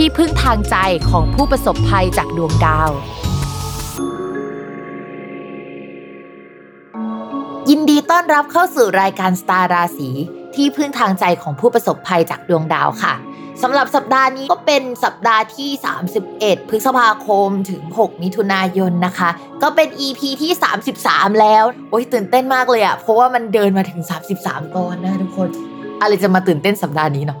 ที่พึ่งทางใจของผู้ประสบภัยจากดวงดาว ยินดีต้อนรับเข้าสู่รายการสตาร์ราศีที่พึ่งทางใจของผู้ประสบภัยจากดวงดาวค่ะสำหรับสัปดาห์นี้ก็เป็นสัปดาห์ที่ 31 พฤษภาคมถึง 6 มิถุนายนนะคะ ก็เป็น EP ที่ 33 แล้ว โอ้ยตื่นเต้นมากเลยอะเพราะว่ามันเดินมาถึง 33 ตอนนะทุกคน อะไรจะมาตื่นเต้นสัปดาห์นี้เนาะ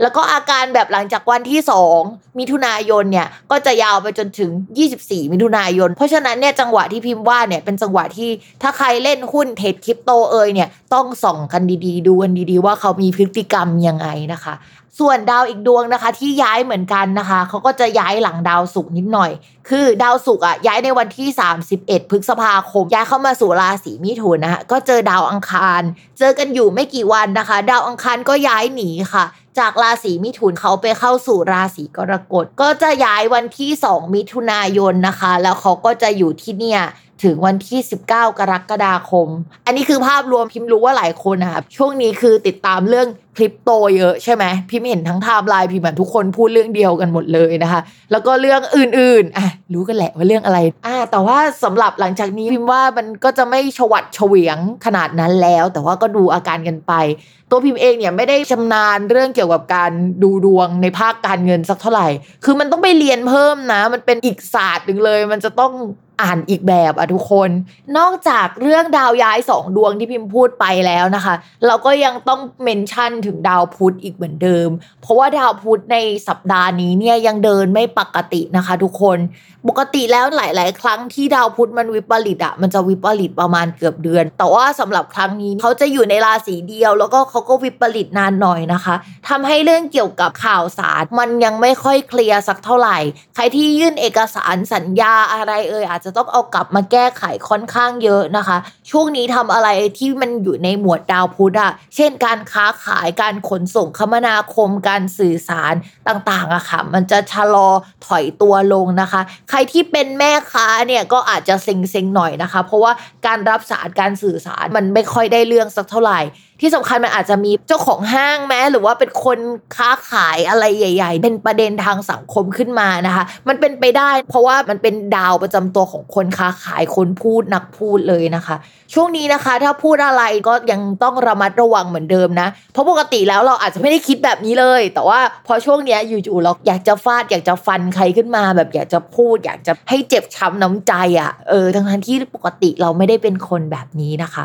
แล้วก็อาการแบบหลังจากวันที่ 2 มิถุนายนเนี่ยก็จะยาวไปจนถึง 24 มิถุนายน เพราะฉะนั้นเนี่ยจังหวะที่พิมพ์ว่าเนี่ยเป็นจังหวะที่ถ้าใครเล่นหุ้นเทรดคริปโตเอยเนี่ยต้องส่องกันดีๆ ดูกันดีๆ ว่าเขามีพฤติกรรมยังไงนะคะ ส่วนดาวอีกดวงนะคะ ที่ย้ายเหมือนกันนะคะเขาก็จะย้ายหลังดาวศุกร์นิดหน่อย คือดาวศุกร์อะย้ายในวันที่ 31 พฤษภาคม ย้ายเข้ามาสู่ราศีมิถุนนะคะก็เจอดาวอังคาร เจอกันอยู่ไม่กี่วันนะคะ ดาวอังคารก็ย้ายหนีค่ะ จากราศีมิถุนเขาไปเข้าสู่ราศีกรกฎก็จะย้ายวันที่ 2 มิถุนายนนะคะ แล้วเขาก็จะอยู่ที่เนี่ยถึงวันที่ 19 กรกฎาคม อันนี้คือภาพรวมพิมพ์รู้ว่าหลายคนนะครับช่วงนี้คือติดตามเรื่อง คริปโตเยอะใช่ไหมพิมพ์เห็นทั้งไทม์ไลน์พิมพ์เหมือนทุกคนพูดเรื่องเดียวกันหมดเลยนะคะ แล้วก็เรื่องอื่นๆอะรู้กันแหละว่าเรื่องอะไรอ่าแต่ว่าสำหรับหลังจากนี้พิมพ์ว่ามันก็จะไม่ชวัดเฉวียงขนาดนั้นแล้ว แต่ว่าก็ดูอาการกันไป ตัวพิมพ์เองเนี่ยไม่ได้ชำนาญเรื่องเกี่ยวกับการดูดวงในภาคการเงินสักเท่าไหร่ คือมันต้องไปเรียนเพิ่มนะ มันเป็นอีกศาสตร์หนึ่งเลย มันจะต้องอ่านอีกแบบอะทุกคน นอกจากเรื่องดาวย้ายสองดวงที่พิมพ์พูดไปแล้วนะคะ เราก็ยังต้องเมนชั่นถึงดาวพุธอีกเหมือนเดิม เพราะว่าดาวพุธในสัปดาห์นี้เนี่ยยังเดินไม่ปกตินะคะ ทุกคน ปกติแล้วหลาย ๆ ครั้งที่ดาวพุธมันวิปริตอะมันจะวิปริตประมาณเกือบเดือน แต่ว่าสำหรับครั้งนี้เขาจะอยู่ในราศีเดียว แล้วก็เขาก็วิปริตนานหน่อยนะคะทำให้เรื่องเกี่ยวกับข่าวสารมันยังไม่ค่อยเคลียร์สักเท่าไหร่ ใครที่ยื่นเอกสารสัญญาอะไรเอ่ยอาจจะต้องเอากลับมาแก้ไขค่อนข้างเยอะนะคะ ช่วงนี้ทำอะไรที่มันอยู่ในหมวดดาวพุธอะเช่นการค้าขายการขนส่งคมนาคมการสื่อสารต่างๆอะค่ะ มันจะชะลอถอยตัวลงนะคะ ใครที่เป็นแม่ค้าเนี่ยก็อาจจะเซ็งๆหน่อยนะคะ เพราะว่าการรับสารการสื่อสารมันไม่ค่อยได้เรื่องสักเท่าไหร่ที่สำคัญมันอาจจะมีเจ้าของห้างแม้หรือว่าเป็นคนค้าขายอะไรใหญ่ ๆ เป็นประเด็นทางสังคมขึ้นมานะคะ มันเป็นไปได้ เพราะว่ามันเป็นดาวประจำตัวของคนค้าขายคนพูดนักพูดเลยนะคะ ช่วงนี้นะคะ ถ้าพูดอะไรก็ยังต้องระมัดระวังเหมือนเดิมนะ เพราะปกติแล้วเราอาจจะไม่ได้คิดแบบนี้เลย แต่ว่าพอช่วงเนี้ยอยู่ๆเราอยากจะฟาดอยากจะฟันใครขึ้นมา แบบอยากจะพูด อยากจะให้เจ็บช้ำน้ำใจอะ่ะเออทั้งที่ปกติเราไม่ได้เป็นคนแบบนี้นะคะ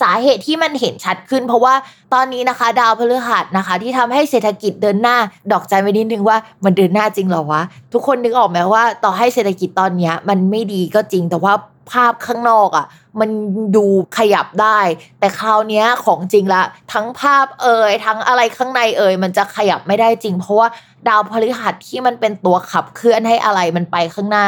สาเหตุที่มันเห็นชัดขึ้น เพราะว่าตอนนี้นะคะ ดาวพฤหัสนะคะ ที่ทำให้เศรษฐกิจเดินหน้า ดอกใจไปนิดนึงว่ามันเดินหน้าจริงหรอวะ ทุกคนนึกออกไหมว่า ต่อให้เศรษฐกิจตอนนี้มันไม่ดีก็จริงแต่ว่าภาพข้างนอกอะ่ะ มันดูขยับได้ แต่คราวนี้ของจริงละ ทั้งภาพเอ่ยทั้งอะไรข้างในเอ่ยมันจะขยับไม่ได้จริง เพราะว่าดาวพฤหัสที่มันเป็นตัวขับเคลื่อนให้อะไรมันไปข้างหน้า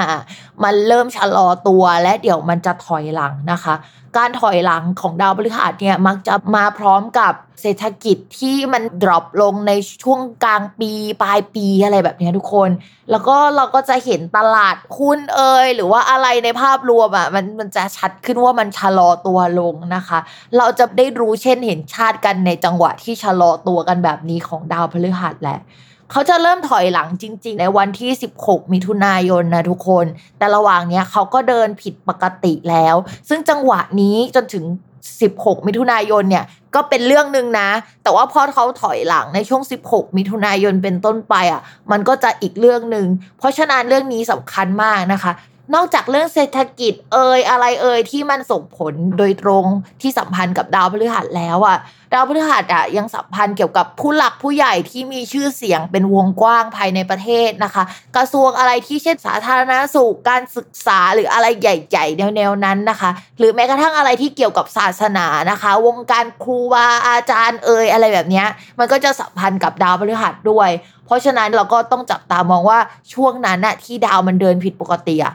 มันเริ่มชะลอตัวและเดี๋ยวมันจะถอยหลังนะคะ การถอยหลังของดาวพฤหัสเนี่ยมักจะมาพร้อมกับเศรษฐกิจที่มันดรอปลงในช่วงกลางปี ปลายปีอะไรแบบนี้ทุกคน แล้วก็เราก็จะเห็นตลาดหุ้นเอ่ยหรือว่าอะไรในภาพรวมอะมันมันจะชัดขึ้นว่ามันชะลอตัวลงนะคะ เราจะได้รู้เช่นเห็นชาติกันในจังหวะที่ชะลอตัวกันแบบนี้ของดาวพฤหัสแหละ เขาจะเริ่มถอยหลังจริง ๆ ในวันที่ 16 มิถุนายนนะทุกคน แต่ระหว่างเนี้ยเขาก็เดินผิดปกติแล้ว ซึ่งจังหวะนี้จนถึง 16 มิถุนายนเนี่ยก็เป็นเรื่องหนึ่งนะ แต่ว่าพอเขาถอยหลังในช่วง 16 มิถุนายนเป็นต้นไปอะ มันก็จะอีกเรื่องหนึ่ง เพราะฉะนั้นเรื่องนี้สำคัญมากนะคะ นอกจากเรื่องเศรษฐกิจเอ่ยอะไรเอ่ยที่มันส่งผลโดยตรงที่สัมพันธ์กับดาวพฤหัสแล้วอะดาวพฤหัสอะยังสัมพันธ์เกี่ยวกับผู้หลักผู้ใหญ่ที่มีชื่อเสียงเป็นวงกว้างภายในประเทศนะคะ กระทรวงอะไรที่เช่นสาธารณสุขการศึกษาหรืออะไรใหญ่ๆแนวๆนั้นนะคะ หรือแม้กระทั่งอะไรที่เกี่ยวกับศาสนานะคะ วงการครูบาอาจารย์เอ่ยอะไรแบบนี้มันก็จะสัมพันธ์กับดาวพฤหัสด้วย เพราะฉะนั้นเราก็ต้องจับตามองว่าช่วงนั้นอะที่ดาวมันเดินผิดปกติอะ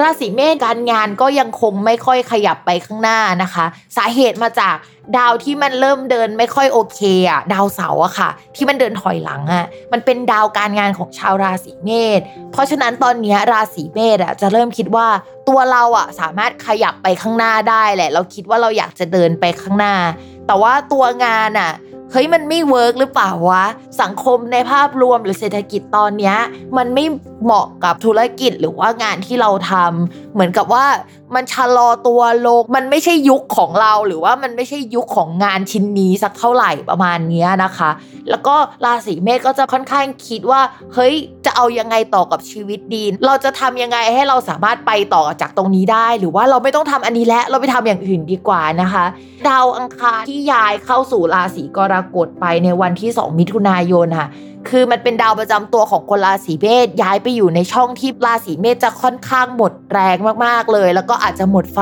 ราศีเมษการงานก็ยังคงไม่ค่อยขยับไปข้างหน้านะคะ สาเหตุมาจากดาวที่มันเริ่มเดินไม่ค่อยโอเคอะดาวเสาร์อะค่ะ ที่มันเดินถอยหลังอะมันเป็นดาวการงานของชาวราศีเมษเพราะฉะนั้นตอนนี้ราศีเมษอะจะเริ่มคิดว่าตัวเราอะสามารถขยับไปข้างหน้าได้แหละ เราคิดว่าเราอยากจะเดินไปข้างหน้า แต่ว่าตัวงานอะเฮ้ยมันไม่เวิร์กหรือเปล่าวะสังคมในภาพรวมหรือเศรษฐกิจตอนเนี้ยมันไม่ เหมาะกับธุรกิจหรือว่างานที่เราทำเหมือนกับว่ามันชะลอตัวลงมันไม่ใช่ยุคของเราหรือว่ามันไม่ใช่ยุคของงานชิ้นนี้สักเท่าไหร่ประมาณนี้นะคะ แล้วก็ราศีเมษก็จะค่อนข้างคิดว่าเฮ้ยจะเอายังไงต่อกับชีวิตดี เราจะทำยังไงให้เราสามารถไปต่อจากตรงนี้ได้ หรือว่าเราไม่ต้องทำอันนี้แล้วเราไปทำอย่างอื่นดีกว่านะคะดาวอังคารที่ย้ายเข้าสู่ราศีกรกฎไปในวันที่ 2 มิถุนายนค่ะ คือมันเป็นดาวประจำตัวของคนราศีเมษย้ายไปอยู่ในช่องที่ราศีเมษจะค่อนข้างหมดแรงมากๆเลย แล้วก็อาจจะหมดไฟ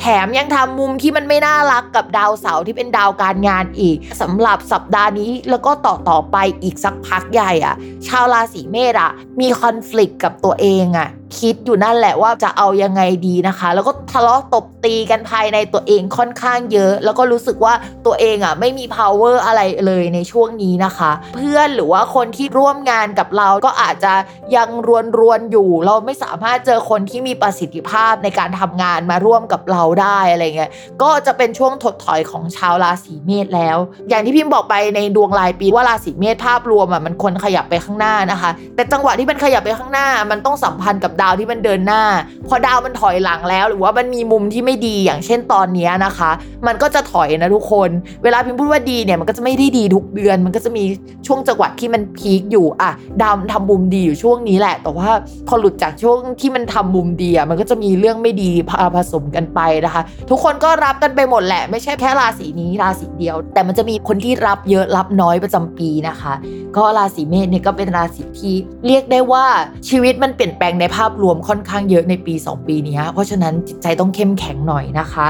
แถมยังทำมุมที่มันไม่น่ารักกับดาวเสาร์ที่เป็นดาวการงานอีกสำหรับสัปดาห์นี้แล้วก็ต่อต่อไปอีกสักพักใหญ่อะ ชาวราศีเมษอะมีคอน FLICT กับตัวเองอะ คิดอยู่นั่นแหละว่าจะเอายังไงดีนะคะ แล้วก็ทะเลาะตบตีกันภายในตัวเองค่อนข้างเยอะ แล้วก็รู้สึกว่าตัวเองอะไม่มี power อะไรเลยในช่วงนี้นะคะ เพื่อนหรือว่าคนที่ร่วมงานกับเราก็อาจจะยังรวนรวนอยู่ เราไม่สามารถเจอคนที่มีประสิทธิภาพในการทำงานมาร่วมกับเราได้อะไรเงี้ยก็จะเป็นช่วงถดถอยของชาวราศีเมษแล้ว อย่างที่พิมพ์บอกไปในดวงรายปีว่าราศีเมษภาพรวมอะมันควรขยับไปข้างหน้านะคะ แต่จังหวะที่มันขยับไปข้างหน้ามันต้องสัมพันธ์กับดาวที่มันเดินหน้า พอดาวมันถอยหลังแล้ว หรือว่ามันมีมุมที่ไม่ดีอย่างเช่นตอนนี้นะคะ มันก็จะถอยนะทุกคน เวลาพิมพ์พูดว่าดีเนี่ยมันก็จะไม่ได้ดีทุกเดือน มันก็จะมีช่วงจังหวะที่มันพีคอยู่อะดาวทำมุมดีอยู่ช่วงนี้แหละ แต่ว่าพอหลุดจากช่วงที่มันทำมุมดีอะมันก็จะมีเรื่องไม่ดีผสมกันไปนะคะ ทุกคนก็รับกันไปหมดแหละ ไม่ใช่แค่ราศีนี้ราศีเดียว แต่มันจะมีคนที่รับเยอะรับน้อยประจำปีนะคะ ก็ราศีเมษเนี่ยก็เป็นราศีที่เรียกได้ว่าชีวิตมันเปลี่ยนแปลงในภาพรวมค่อนข้างเยอะในปี 2 ปีนี้ เพราะฉะนั้นจิตใจต้องเข้มแข็งหน่อยนะคะ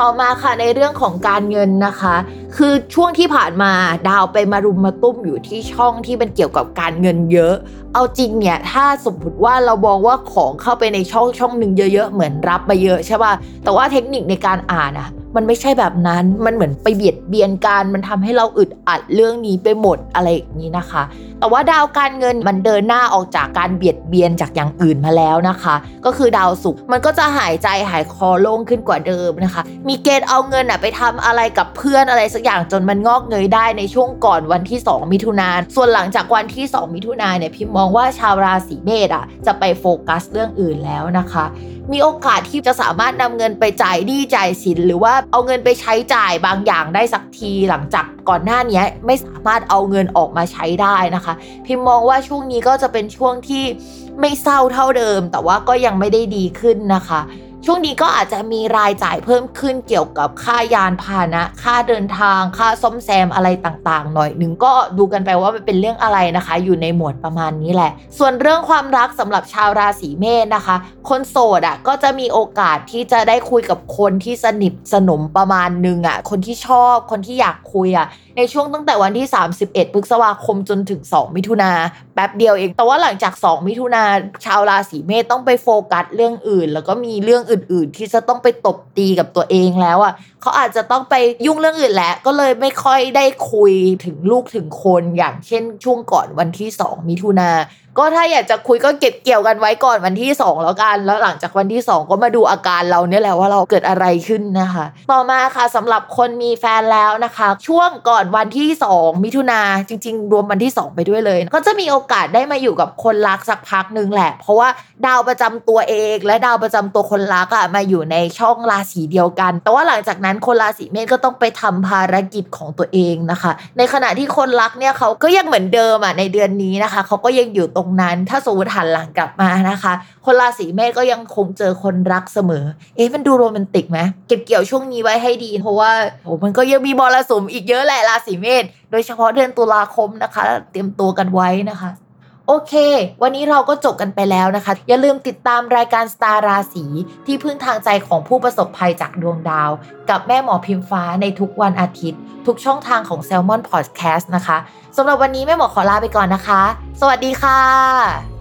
ต่อมาค่ะในเรื่องของการเงินนะคะ คือช่วงที่ผ่านมาดาวไปมารุมมาตุ้มอยู่ที่ช่องที่เป็นเกี่ยวกับการเงินเยอะ เอาจริงเนี่ยถ้าสมมติว่าเราบอกว่าของเข้าไปในช่องช่องหนึ่งเยอะ ๆ เหมือนรับมาเยอะใช่ป่ะแต่ว่าเทคนิคในการอ่านอะ มันไม่ใช่แบบนั้น มันเหมือนไปเบียดเบียนกัน มันทำให้เราอึดอัดเรื่องนี้ไปหมดอะไรอย่างนี้นะคะ แต่ว่าดาวการเงินมันเดินหน้าออกจากการเบียดเบียนจากอย่างอื่นมาแล้วนะคะ ก็คือดาวศุกร์มันก็จะหายใจหายคอโล่งขึ้นกว่าเดิมนะคะ มีเกณฑ์เอาเงินอะไปทำอะไรกับเพื่อนอะไรสักอย่างจนมันงอกเงยได้ในช่วงก่อนวันที่ 2 มิถุนายน ส่วนหลังจากวันที่ 2 มิถุนายนเนี่ยพิมมองว่าชาวราศีเมษอะจะไปโฟกัสเรื่องอื่นแล้วนะคะ มีโอกาสที่จะสามารถนำเงินไปจ่ายหนี้จ่ายสินหรือว่าเอาเงินไปใช้จ่ายบางอย่างได้สักทีหลังจากก่อนหน้านี้ไม่สามารถเอาเงินออกมาใช้ได้นะคะ พิมมองว่าช่วงนี้ก็จะเป็นช่วงที่ไม่เศร้าเท่าเดิม แต่ว่าก็ยังไม่ได้ดีขึ้นนะคะ ช่วงนี้ก็อาจจะมีรายจ่ายเพิ่มขึ้นเกี่ยวกับค่ายานพาหนะ ค่าเดินทาง ค่าซ่อมแซมอะไรต่างๆ หน่อยหนึ่งก็ดูกันไปว่ามันเป็นเรื่องอะไรนะคะ อยู่ในหมวดประมาณนี้แหละ ส่วนเรื่องความรักสำหรับชาวราศีเมษนะคะ คนโสดอะก็จะมีโอกาสที่จะได้คุยกับคนที่สนิทสนมประมาณหนึ่งอะ คนที่ชอบคนที่อยากคุยอะในช่วงตั้งแต่วันที่ 31พฤษภาคมจนถึง 2 มิถุนาแป๊บเดียวเองแต่ว่าหลังจาก 2 มิถุนาชาวราศีเมษต้องไปโฟกัสเรื่องอื่น แล้วก็มีเรื่องอื่น ๆ ที่จะต้องไปตบตีกับตัวเองแล้วอะเขาอาจจะต้องไปยุ่งเรื่องอื่นแล้ว ก็เลยไม่ค่อยได้คุยถึงลูกถึงคนอย่างเช่นช่วงก่อนวันที่ 2 มิถุนาก็ถ้าอยากจะคุยก็เก็บเกี่ยวกันไว้ก่อนวันที่ 2 แล้วกัน แล้วหลังจากวันที่ 2 ก็มาดูอาการเราเนี่ยแหละว่าเราเกิดอะไรขึ้นนะคะ ต่อมาค่ะสำหรับคนมีแฟนแล้วนะคะ ช่วงก่อนวันที่ 2 มิถุนาจริง ๆ รวมวันที่ 2 ไปด้วยเลย ก็จะมีโอกาสได้มาอยู่กับคนรักสักพักหนึ่งแหละ เพราะว่าดาวประจำตัวเอง และดาวประจำตัวคนรักอะมาอยู่ในช่องราศีเดียวกัน แต่ว่าหลังจากนั้นคนราศีเมษก็ต้องไปทำภารกิจของตัวเองนะคะ ในขณะที่คนรักเนี่ยเขาก็ยังเหมือนเดิมอะในเดือนนี้นะคะเขาก็ยังอยู่ตรรงนั้น ถ้าสมมติหันหลังกลับมานะคะ คนราศีเมษก็ยังคงเจอคนรักเสมอ เอ๊ะมันดูโรแมนติกไหมเก็บเกี่ยวช่วงนี้ไว้ให้ดี เพราะว่าโอ้มันก็ยังมีมรสุมอีกเยอะแหละราศีเมษโดยเฉพาะเดือนตุลาคมนะคะ เตรียมตัวกันไว้นะคะ โอเค วันนี้เราก็จบกันไปแล้วนะคะ อย่าลืมติดตามรายการสตาร์ราศีที่พึ่งทางใจของผู้ประสบภัยจากดวงดาว กับแม่หมอพิมฟ้าในทุกวันอาทิตย์ ทุกช่องทางของ s ซ l m o n Podcast นะคะสำหรับวันนี้แม่หมอขอลาไปก่อนนะคะ สวัสดีค่ะ